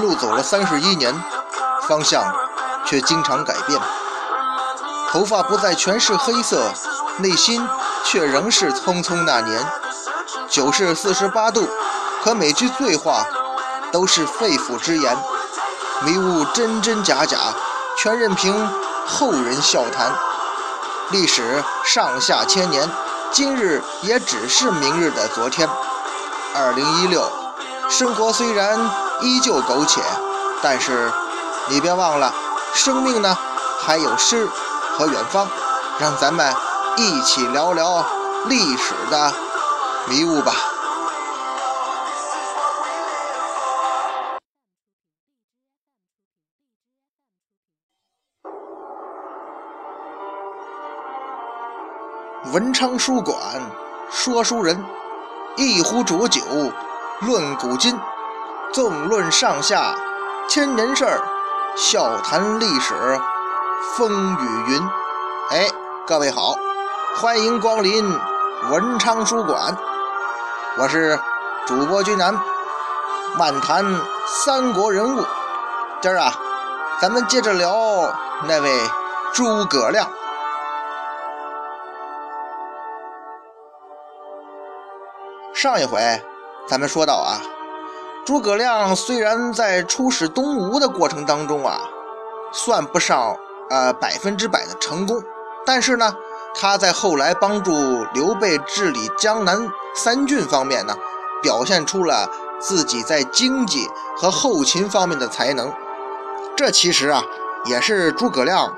路走了三十一年，方向却经常改变。头发不再全是黑色，内心却仍是匆匆那年。酒是四十八度，可每句醉话都是肺腑之言，迷雾真真假假，全任凭后人笑谈。历史上下千年，今日也只是明日的昨天。二零一六，生活虽然依旧苟且，但是你别忘了，生命呢还有诗和远方。让咱们一起聊聊历史的。迷雾吧。文昌书馆说书人，一壶浊酒论古今，纵论上下千年事儿，笑谈历史风雨云。哎，各位好，欢迎光临文昌书馆。我是主播君南，漫谈三国人物。今儿啊，咱们接着聊那位诸葛亮。上一回咱们说到啊，诸葛亮虽然在出使东吴的过程当中啊，算不上呃百分之百的成功，但是呢。他在后来帮助刘备治理江南三郡方面呢，表现出了自己在经济和后勤方面的才能。这其实啊，也是诸葛亮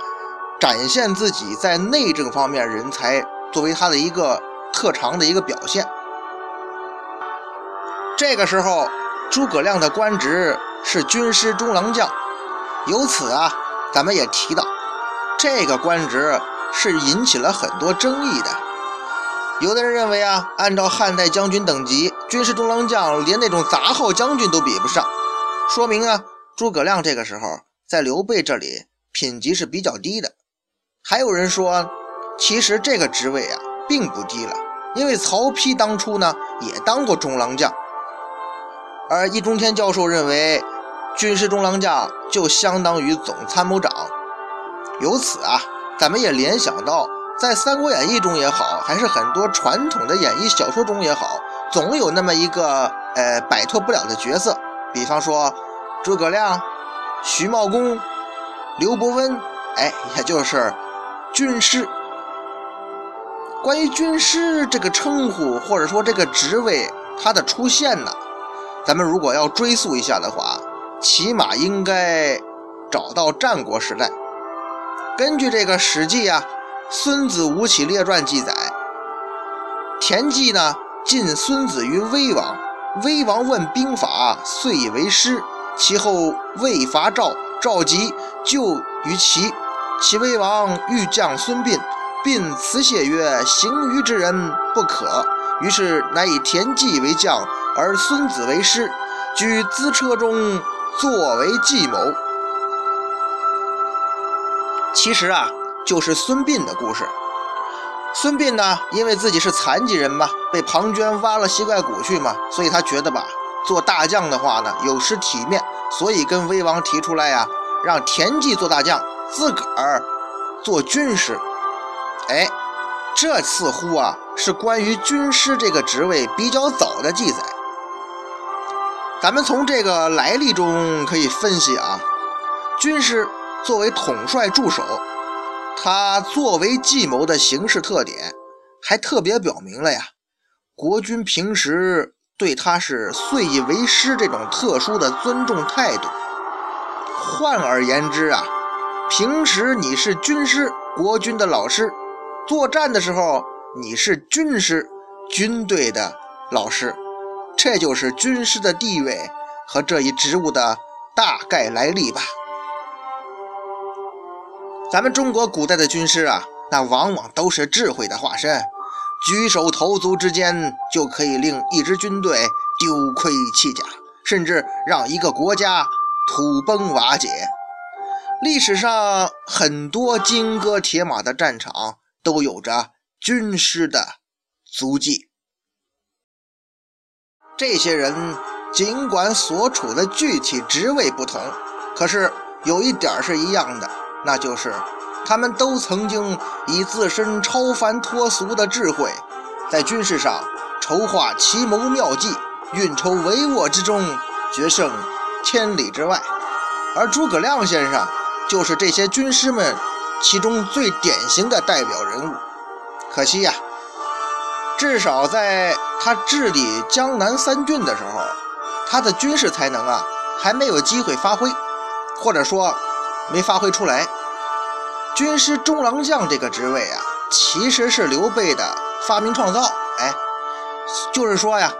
展现自己在内政方面人才作为他的一个特长的一个表现。这个时候，诸葛亮的官职是军师中郎将，由此啊，咱们也提到这个官职。是引起了很多争议的。有的人认为啊，按照汉代将军等级，军事中郎将连那种杂号将军都比不上，说明啊，诸葛亮这个时候在刘备这里品级是比较低的。还有人说，其实这个职位啊并不低了，因为曹丕当初呢也当过中郎将。而易中天教授认为，军师中郎将就相当于总参谋长。由此啊。咱们也联想到，在《三国演义》中也好，还是很多传统的演义小说中也好，总有那么一个呃摆脱不了的角色，比方说诸葛亮、徐茂公、刘伯温，哎，也就是军师。关于军师这个称呼或者说这个职位，它的出现呢，咱们如果要追溯一下的话，起码应该找到战国时代。根据这个《史记》啊，《孙子吴起列传》记载，田忌呢进孙子于威王，威王问兵法，遂以为师。其后魏伐赵，赵急救于齐，齐威王欲将孙膑，膑辞谢曰：“行于之人不可。”于是乃以田忌为将，而孙子为师，居资车中作为计谋。其实啊，就是孙膑的故事。孙膑呢，因为自己是残疾人嘛，被庞涓挖了膝盖骨去嘛，所以他觉得吧，做大将的话呢，有失体面，所以跟威王提出来呀，让田忌做大将，自个儿做军师。哎，这似乎啊，是关于军师这个职位比较早的记载。咱们从这个来历中可以分析啊，军师。作为统帅助手，他作为计谋的形式特点，还特别表明了呀，国君平时对他是遂以为师这种特殊的尊重态度。换而言之啊，平时你是军师，国君的老师；作战的时候你是军师，军队的老师。这就是军师的地位和这一职务的大概来历吧。咱们中国古代的军师啊，那往往都是智慧的化身，举手投足之间就可以令一支军队丢盔弃甲，甚至让一个国家土崩瓦解。历史上很多金戈铁马的战场都有着军师的足迹。这些人尽管所处的具体职位不同，可是有一点是一样的，那就是他们都曾经以自身超凡脱俗的智慧，在军事上筹划奇谋妙计，运筹帷幄之中决胜千里之外。而诸葛亮先生就是这些军师们其中最典型的代表人物。可惜呀，至少在他治理江南三郡的时候，他的军事才能啊还没有机会发挥，或者说没发挥出来。军师中郎将这个职位啊，其实是刘备的发明创造。哎，就是说呀，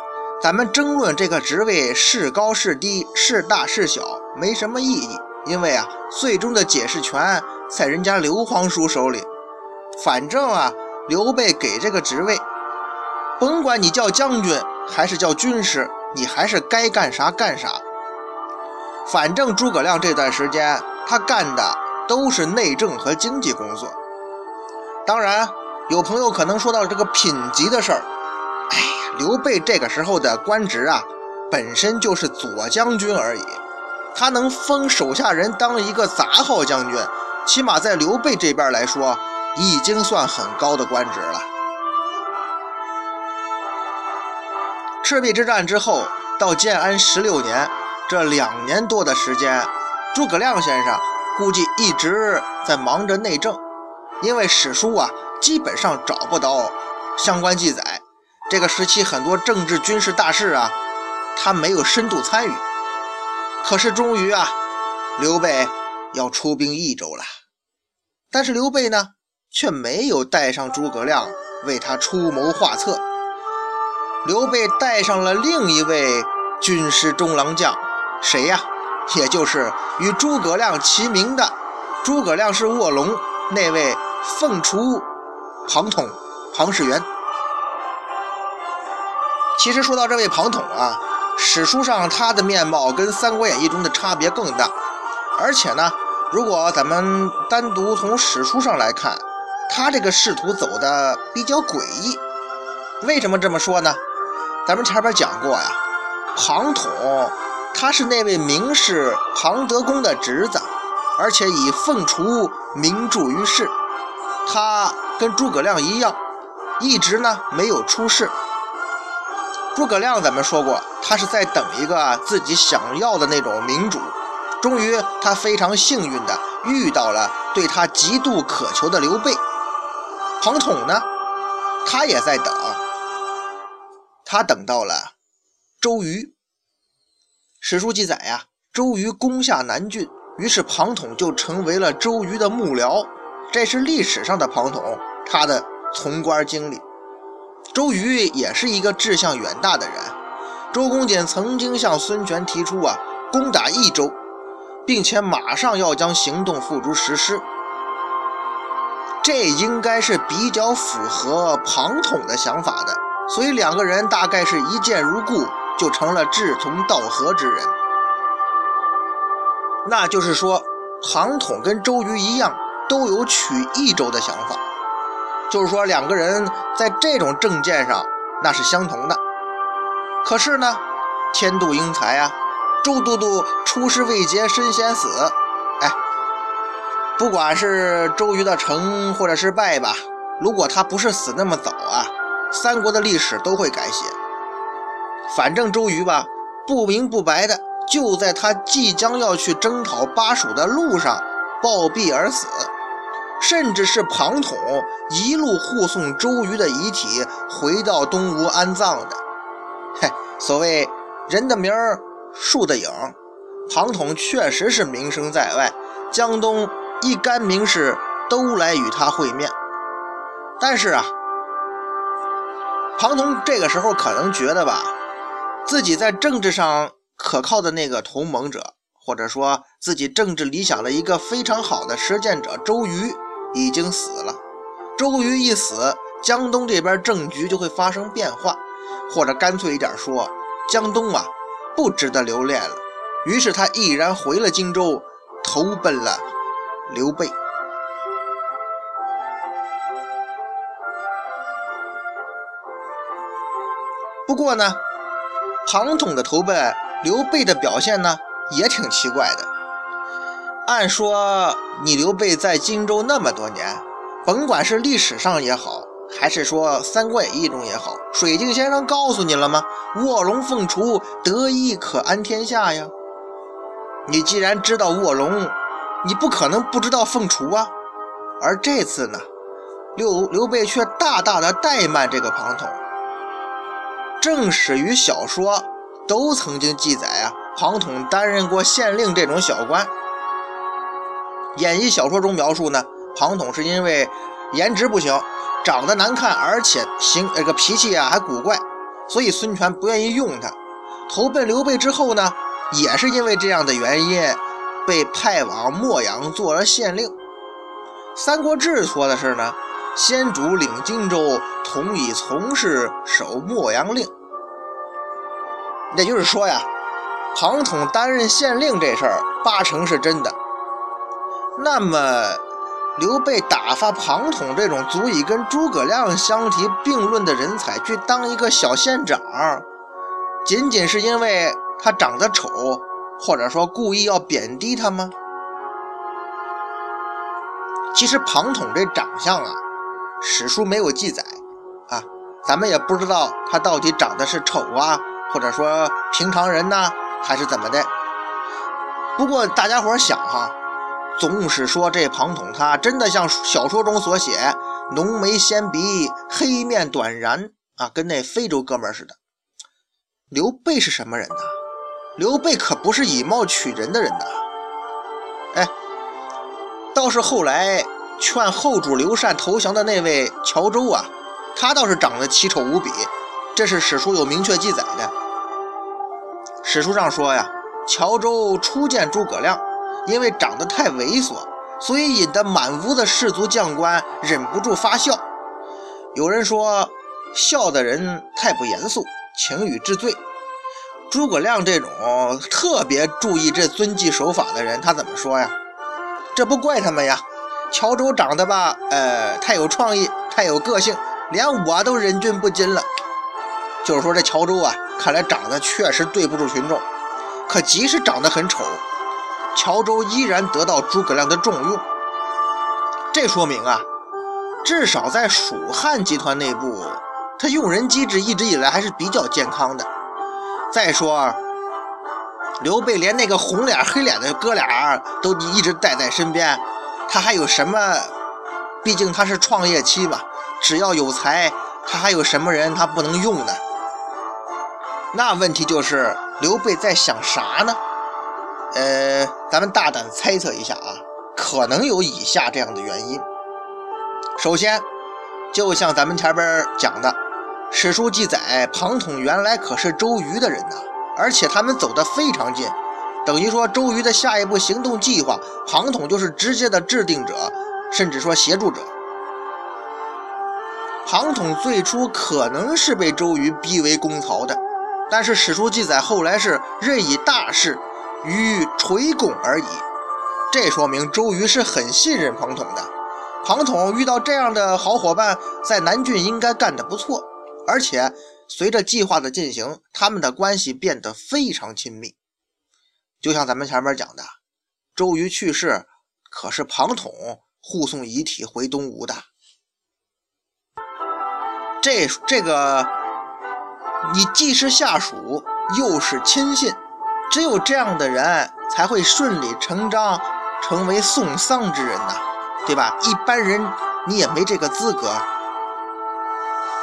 咱们争论这个职位是高是低、是大是小。没什么意义，因为啊，最终的解释权在人家刘皇叔手里。反正啊，刘备给这个职位，甭管你叫将军还是叫军师，你还是该干啥干啥。反正诸葛亮这段时间他干的都是内政和经济工作。当然，有朋友可能说到这个品级的事儿，哎呀，刘备这个时候的官职啊，本身就是左将军而已。他能封手下人当一个杂号将军，起码在刘备这边来说，已经算很高的官职了。赤壁之战之后到建安十六年，这两年多的时间，诸葛亮先生估计一直在忙着内政，因为史书啊基本上找不到相关记载。这个时期很多政治军事大事啊，他没有深度参与。可是终于啊，刘备要出兵益州了。但是刘备呢，却没有带上诸葛亮为他出谋划策。刘备带上了另一位军师中郎将，谁呀？也就是与诸葛亮齐名的，诸葛亮是卧龙那位凤雏庞统庞士元。其实说到这位庞统啊。史书上他的面貌跟《三国演义》中的差别更大，而且呢，如果咱们单独从史书上来看，他这个仕途走的比较诡异。为什么这么说呢？咱们前边讲过呀，庞统他是那位名士庞德公的侄子，而且以凤雏名著于世。他跟诸葛亮一样，一直呢没有出世。诸葛亮咱们说过，他是在等一个自己想要的那种明主。终于，他非常幸运的遇到了对他极度渴求的刘备。庞统呢，他也在等。他等到了周瑜。史书记载呀，周瑜攻下南郡，于是庞统就成为了周瑜的幕僚。这是历史上的庞统，他的从官经历。周瑜也是一个志向远大的人。周公瑾曾经向孙权提出啊，攻打益州，并且马上要将行动付诸实施。这应该是比较符合庞统的想法的，所以两个人大概是一见如故，就成了志同道合之人。那就是说，庞统跟周瑜一样，都有取益州的想法。就是说，两个人在这种政见上那是相同的。可是呢，天妒英才啊，周都督出师未捷身先死。哎，不管是周瑜的成或者是败吧，如果他不是死那么早啊，三国的历史都会改写。反正周瑜吧，不明不白的就在他即将要去征讨巴蜀的路上暴毙而死。甚至是庞统一路护送周瑜的遗体回到东吴安葬的。嘿，所谓人的名儿，树的影，庞统确实是名声在外，江东一干名士都来与他会面。但是啊，庞统这个时候可能觉得吧，自己在政治上可靠的那个同盟者，或者说自己政治理想的一个非常好的实践者周瑜。已经死了，周瑜一死，江东这边政局就会发生变化，或者干脆一点说，江东啊不值得留恋了。于是他毅然回了荆州，投奔了刘备。不过呢，庞统的投奔刘备的表现呢，也挺奇怪的。按说你刘备在荆州那么多年，甭管是历史上也好，还是说《三国演义》中也好，水镜先生告诉你了吗？卧龙凤雏，得一可安天下呀。你既然知道卧龙，你不可能不知道凤雏啊。而这次呢，刘刘备却大大的怠慢这个庞统。正史与小说都曾经记载啊，庞统担任过县令这种小官。演义小说中描述呢，庞统是因为颜值不行，长得难看，而且行那个脾气啊还古怪，所以孙权不愿意用他。投奔刘备之后呢？也是因为这样的原因，被派往洛阳做了县令。《三国志》说的是呢，先主领荆州，同以从事守洛阳令。也就是说呀，庞统担任县令这事儿八成是真的。那么，刘备打发庞统这种足以跟诸葛亮相提并论的人才去当一个小县长，仅仅是因为？他长得丑，或者说故意要贬低他吗？其实庞统这长相啊，史书没有记载啊，咱们也不知道他到底长得是丑啊，或者说平常人呢，还是怎么的。不过大家伙想哈，总是说这庞统他真的像小说中所写，浓眉纤鼻，黑面短髯啊，跟那非洲哥们似的。刘备是什么人呢？刘备可不是以貌取人的人呐，哎，倒是后来劝后主刘禅投降的那位乔州啊，他倒是长得奇丑无比，这是史书有明确记载的。史书上说呀，乔州初见诸葛亮，因为长得太猥琐，所以引得满屋的士族将官忍不住发笑。有人说，笑的人太不严肃，请予治罪。诸葛亮这种特别注意这遵纪守法的人，他怎么说呀？这不怪他们呀。乔州长得吧，呃，太有创意，太有个性，连我都忍俊不禁了。就是说这乔州啊，看来长得确实对不住群众。可即使长得很丑，乔州依然得到诸葛亮的重用。这说明啊，至少在蜀汉集团内部，他用人机制一直以来还是比较健康的。再说，刘备连那个红脸黑脸的哥俩都一直带在身边，他还有什么？毕竟他是创业期嘛，只要有才，他还有什么人他不能用呢？那问题就是刘备在想啥呢？呃，咱们大胆猜测一下啊，可能有以下这样的原因。首先，就像咱们前边讲的。史书记载，庞统原来可是周瑜的人呐，而且他们走得非常近，等于说周瑜的下一步行动计划，庞统就是直接的制定者，甚至说协助者。庞统最初可能是被周瑜逼为攻曹的，但是史书记载后来是任以大事，于垂拱而已，这说明周瑜是很信任庞统的。庞统遇到这样的好伙伴，在南郡应该干得不错。而且随着计划的进行，他们的关系变得非常亲密。就像咱们前面讲的，周瑜去世，可是庞统护送遗体回东吴的。这这个，你既是下属，又是亲信，只有这样的人才会顺理成章成为送丧之人呐，对吧？一般人你也没这个资格。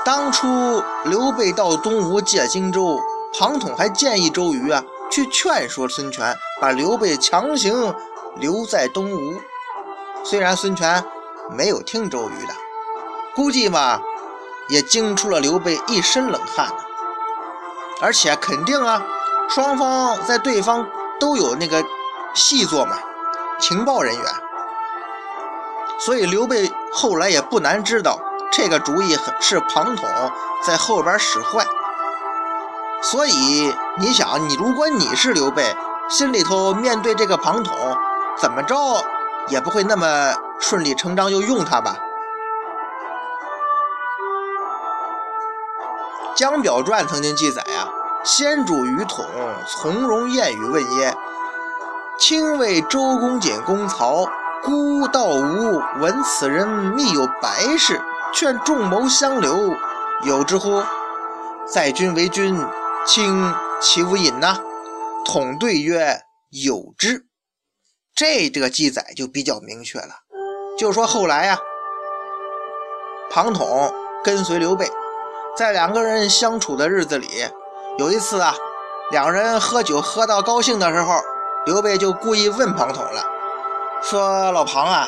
当初刘备到东吴借荆州，庞统还建议周瑜啊去劝说孙权，把刘备强行留在东吴。虽然孙权没有听周瑜的，估计吧也惊出了刘备一身冷汗。而且肯定啊，双方在对方都有那个细作嘛，情报人员，所以刘备后来也不难知道。这个主意是庞统在后边使坏，所以你想，你如果你是刘备，心里头面对这个庞统，怎么着也不会那么顺理成章就用他吧？《江表传》曾经记载啊，先主于统从容宴语问焉：“卿为周公瑾公曹，孤道无闻此人密有白事，劝众谋相留，有之乎？”在君为君，卿其无隐呐？统对曰：“有之。”这这个记载就比较明确了，就说后来呀，庞统跟随刘备，在两个人相处的日子里，有一次啊，两人喝酒喝到高兴的时候，刘备就故意问庞统了，说：“老庞啊，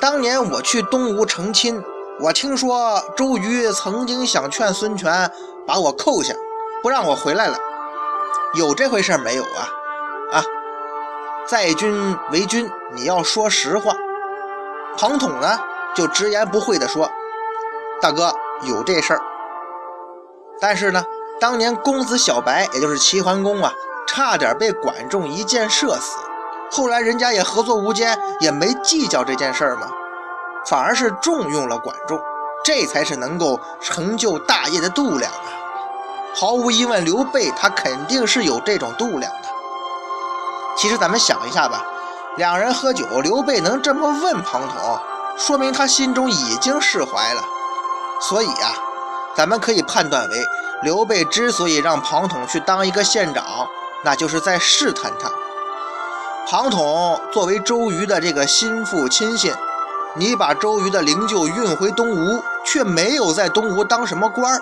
当年我去东吴成亲，我听说周瑜曾经想劝孙权把我扣下，不让我回来了，有这回事没有啊？”啊。在君为君，你要说实话。庞统呢，就直言不讳地说：“大哥，有这事儿。但是呢，当年公子小白，也就是齐桓公啊，差点被管仲一箭射死。后来人家也合作无间，也没计较这件事儿嘛，反而是重用了管仲，这才是能够成就大业的度量啊！毫无疑问，刘备他肯定是有这种度量的。”其实咱们想一下吧，两人喝酒，刘备能这么问庞统，说明他心中已经释怀了。所以啊，咱们可以判断为，刘备之所以让庞统去当一个县长，那就是在试探他。庞统作为周瑜的这个心腹亲信，你把周瑜的灵柩运回东吴，却没有在东吴当什么官儿，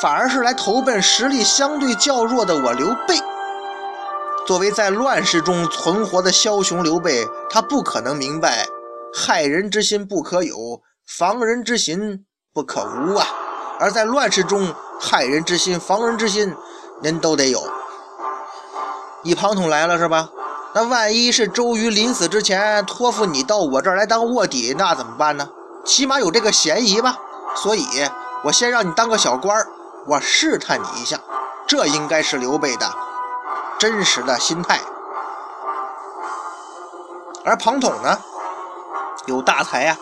反而是来投奔实力相对较弱的我刘备。作为在乱世中存活的枭雄刘备，他不可能明白害人之心不可有，防人之心不可无啊！而在乱世中，害人之心、防人之心，您都得有。你庞统来了是吧？那万一是周瑜临死之前托付你到我这儿来当卧底，那怎么办呢？起码有这个嫌疑吧。所以，我先让你当个小官儿，我试探你一下。这应该是刘备的。真实的心态，而庞统呢，有大才呀，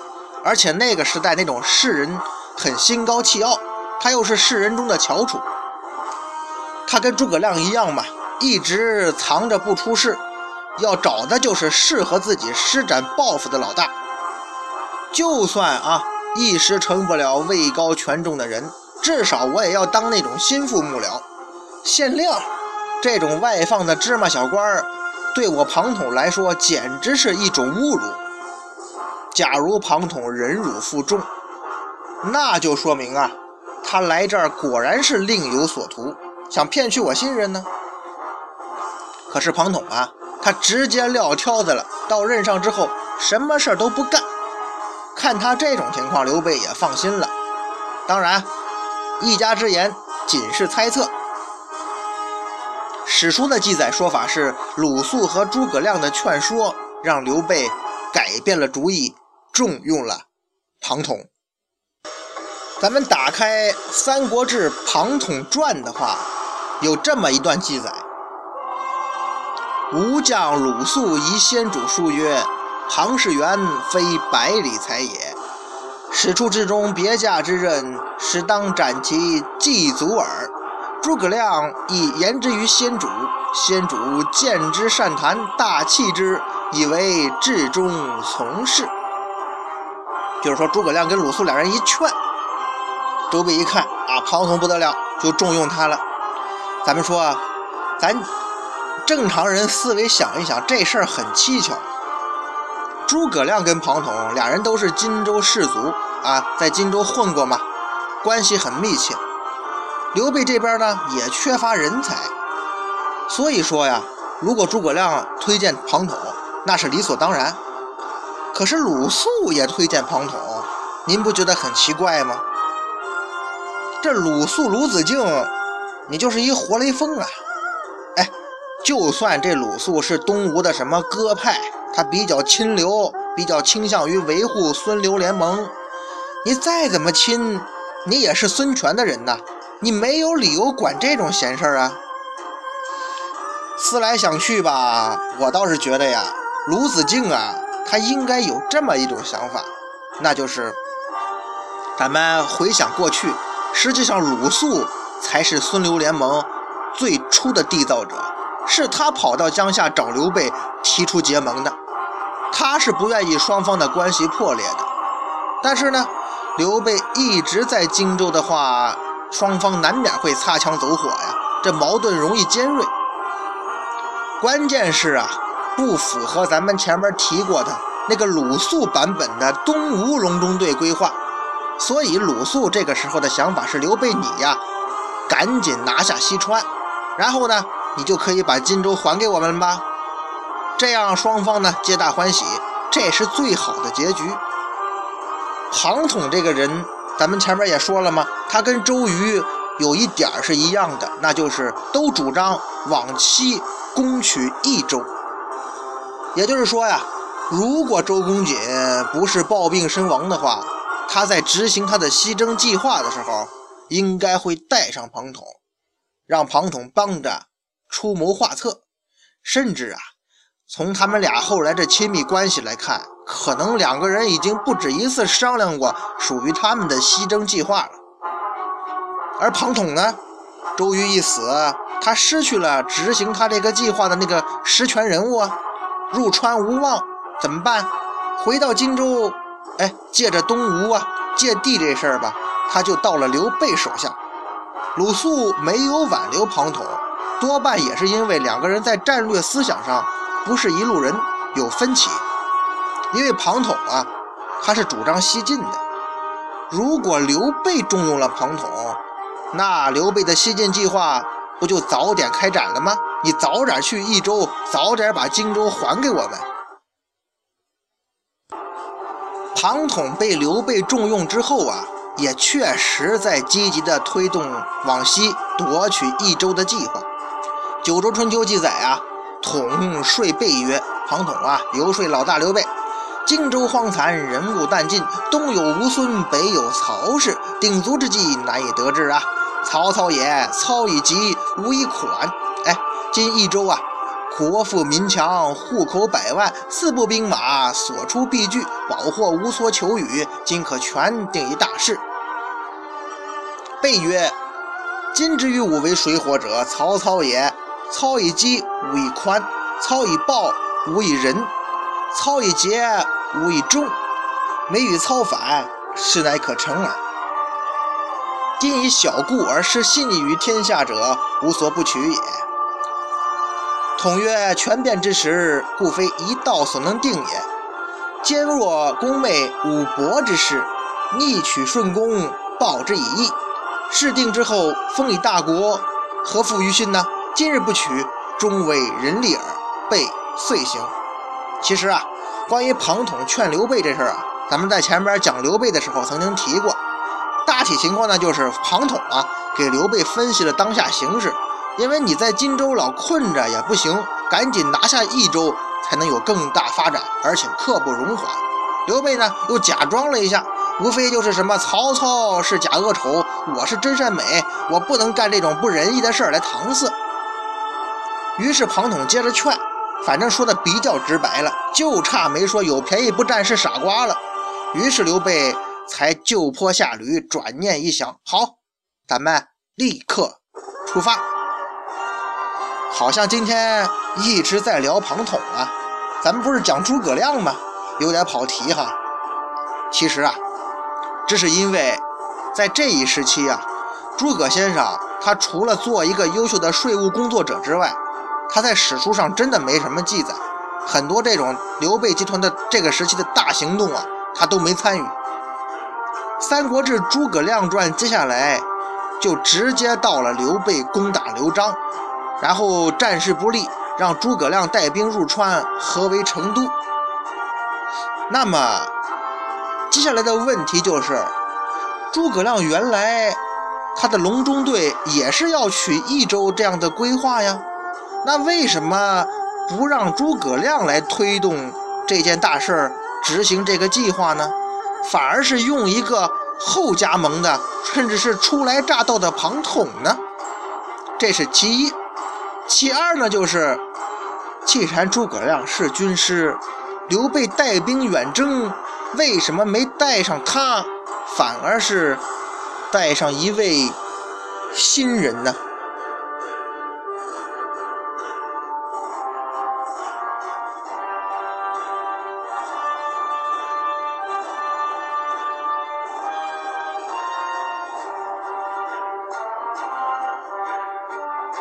而且那个时代那种士人很心高气傲，他又是士人中的翘楚，他跟诸葛亮一样嘛，一直藏着不出世，要找的就是适合自己施展抱负的老大。就算啊一时成不了位高权重的人，至少我也要当那种心腹幕僚，限量。这种外放的芝麻小官儿，对我庞统来说简直是一种侮辱。假如庞统忍辱负重，那就说明啊，他来这儿果然是另有所图，想骗取我信任呢。可是庞统啊，他直接撂挑子了，到任上之后什么事儿都不干。看他这种情况，刘备也放心了。当然，一家之言仅是猜测。史书的记载说法是，鲁肃和诸葛亮的劝说让刘备改变了主意，重用了庞统。咱们打开《三国志·庞统传》的话，有这么一段记载：吴将鲁肃疑先主书曰：“庞士元非百里才也，使出之中别驾之任，实当斩其祭祖耳。”诸葛亮亦言之于先主，先主见之善谈，大弃之，以为至忠从事。就是说，诸葛亮跟鲁肃两人一劝，周备一看啊，庞统不得了，就重用他了。咱们说，咱正常人思维想一想，这事儿很蹊跷。诸葛亮跟庞统俩人都是荆州士族啊，在荆州混过嘛，关系很密切。刘备这边呢也缺乏人才，所以说呀，如果诸葛亮推荐庞统，那是理所当然。可是鲁肃也推荐庞统，您不觉得很奇怪吗？这鲁肃鲁子敬，你就是一活雷锋啊！哎，就算这鲁肃是东吴的什么鸽派，他比较亲刘，比较倾向于维护孙刘联盟，你再怎么亲，你也是孙权的人呐。你没有理由管这种闲事儿啊！思来想去吧，我倒是觉得呀，鲁子敬啊，他应该有这么一种想法，那就是咱们回想过去，实际上鲁肃才是孙刘联盟最初的缔造者，是他跑到江夏找刘备提出结盟的。他是不愿意双方的关系破裂的，但是呢，刘备一直在荆州的话，双方难免会擦枪走火呀，这矛盾容易尖锐。关键是啊，不符合咱们前面提过的那个鲁肃版本的东吴隆中对规划，所以鲁肃这个时候的想法是：刘备你呀，赶紧拿下西川，然后呢，你就可以把荆州还给我们吧。这样双方呢皆大欢喜，这也是最好的结局。庞统这个人，咱们前面也说了嘛，他跟周瑜有一点是一样的，那就是都主张往西攻取益州。也就是说呀，如果周公瑾不是暴病身亡的话，他在执行他的西征计划的时候，应该会带上庞统，让庞统帮着出谋划策，甚至啊。从他们俩后来这亲密关系来看，可能两个人已经不止一次商量过属于他们的西征计划了。而庞统呢，周瑜一死，他失去了执行他这个计划的那个实权人物啊，入川无望，怎么办？回到荆州，哎，借着东吴啊借地这事儿吧，他就到了刘备手下。鲁肃没有挽留庞统，多半也是因为两个人在战略思想上。不是一路人有分歧，因为庞统啊，他是主张西进的。如果刘备重用了庞统，那刘备的西进计划不就早点开展了吗？你早点去益州，早点把荆州还给我们。庞统被刘备重用之后啊，也确实在积极的推动往西夺取益州的计划。《九州春秋》记载啊。统说备曰：“庞统啊，游说老大刘备，荆州荒残，人物殆尽，东有吴孙，北有曹氏，鼎足之计难以得之啊！曹操也，操以急，无以款。哎，今益州啊，国富民强，户口百万，四部兵马，所出必拒，保货无所求与，今可全定一大事。”备曰：“今之于吾为水火者，曹操也。”操以饥，无以宽；操以暴，无以仁；操以节，无以忠。每与操反，实乃可成耳。今以小故而失信义于天下者，无所不取也。统曰：权变之时，故非一道所能定也。坚若宫妹五伯之事，逆取顺公，报之以义。事定之后，封以大国，何负于心呢？今日不取，终为人利耳。备遂行。其实啊，关于庞统劝刘备这事儿啊，咱们在前边讲刘备的时候曾经提过。大体情况呢，就是庞统啊给刘备分析了当下形势，因为你在荆州老困着也不行，赶紧拿下益州才能有更大发展，而且刻不容缓。刘备呢又假装了一下，无非就是什么曹操是假恶丑，我是真善美，我不能干这种不仁义的事儿来搪塞。于是庞统接着劝，反正说的比较直白了，就差没说有便宜不占是傻瓜了。于是刘备才就坡下驴，转念一想，好，咱们立刻出发。好像今天一直在聊庞统啊，咱们不是讲诸葛亮吗？有点跑题哈。其实啊，这是因为在这一时期啊，诸葛先生他除了做一个优秀的税务工作者之外，他在史书上真的没什么记载，很多这种刘备集团的这个时期的大行动啊，他都没参与。《三国志·诸葛亮传》接下来就直接到了刘备攻打刘璋，然后战事不利，让诸葛亮带兵入川，合围成都。那么接下来的问题就是，诸葛亮原来他的隆中对也是要取益州这样的规划呀？那为什么不让诸葛亮来推动这件大事儿，执行这个计划呢？反而是用一个后加盟的，甚至是初来乍到的庞统呢？这是其一。其二呢，就是既然诸葛亮是军师，刘备带兵远征，为什么没带上他，反而是带上一位新人呢？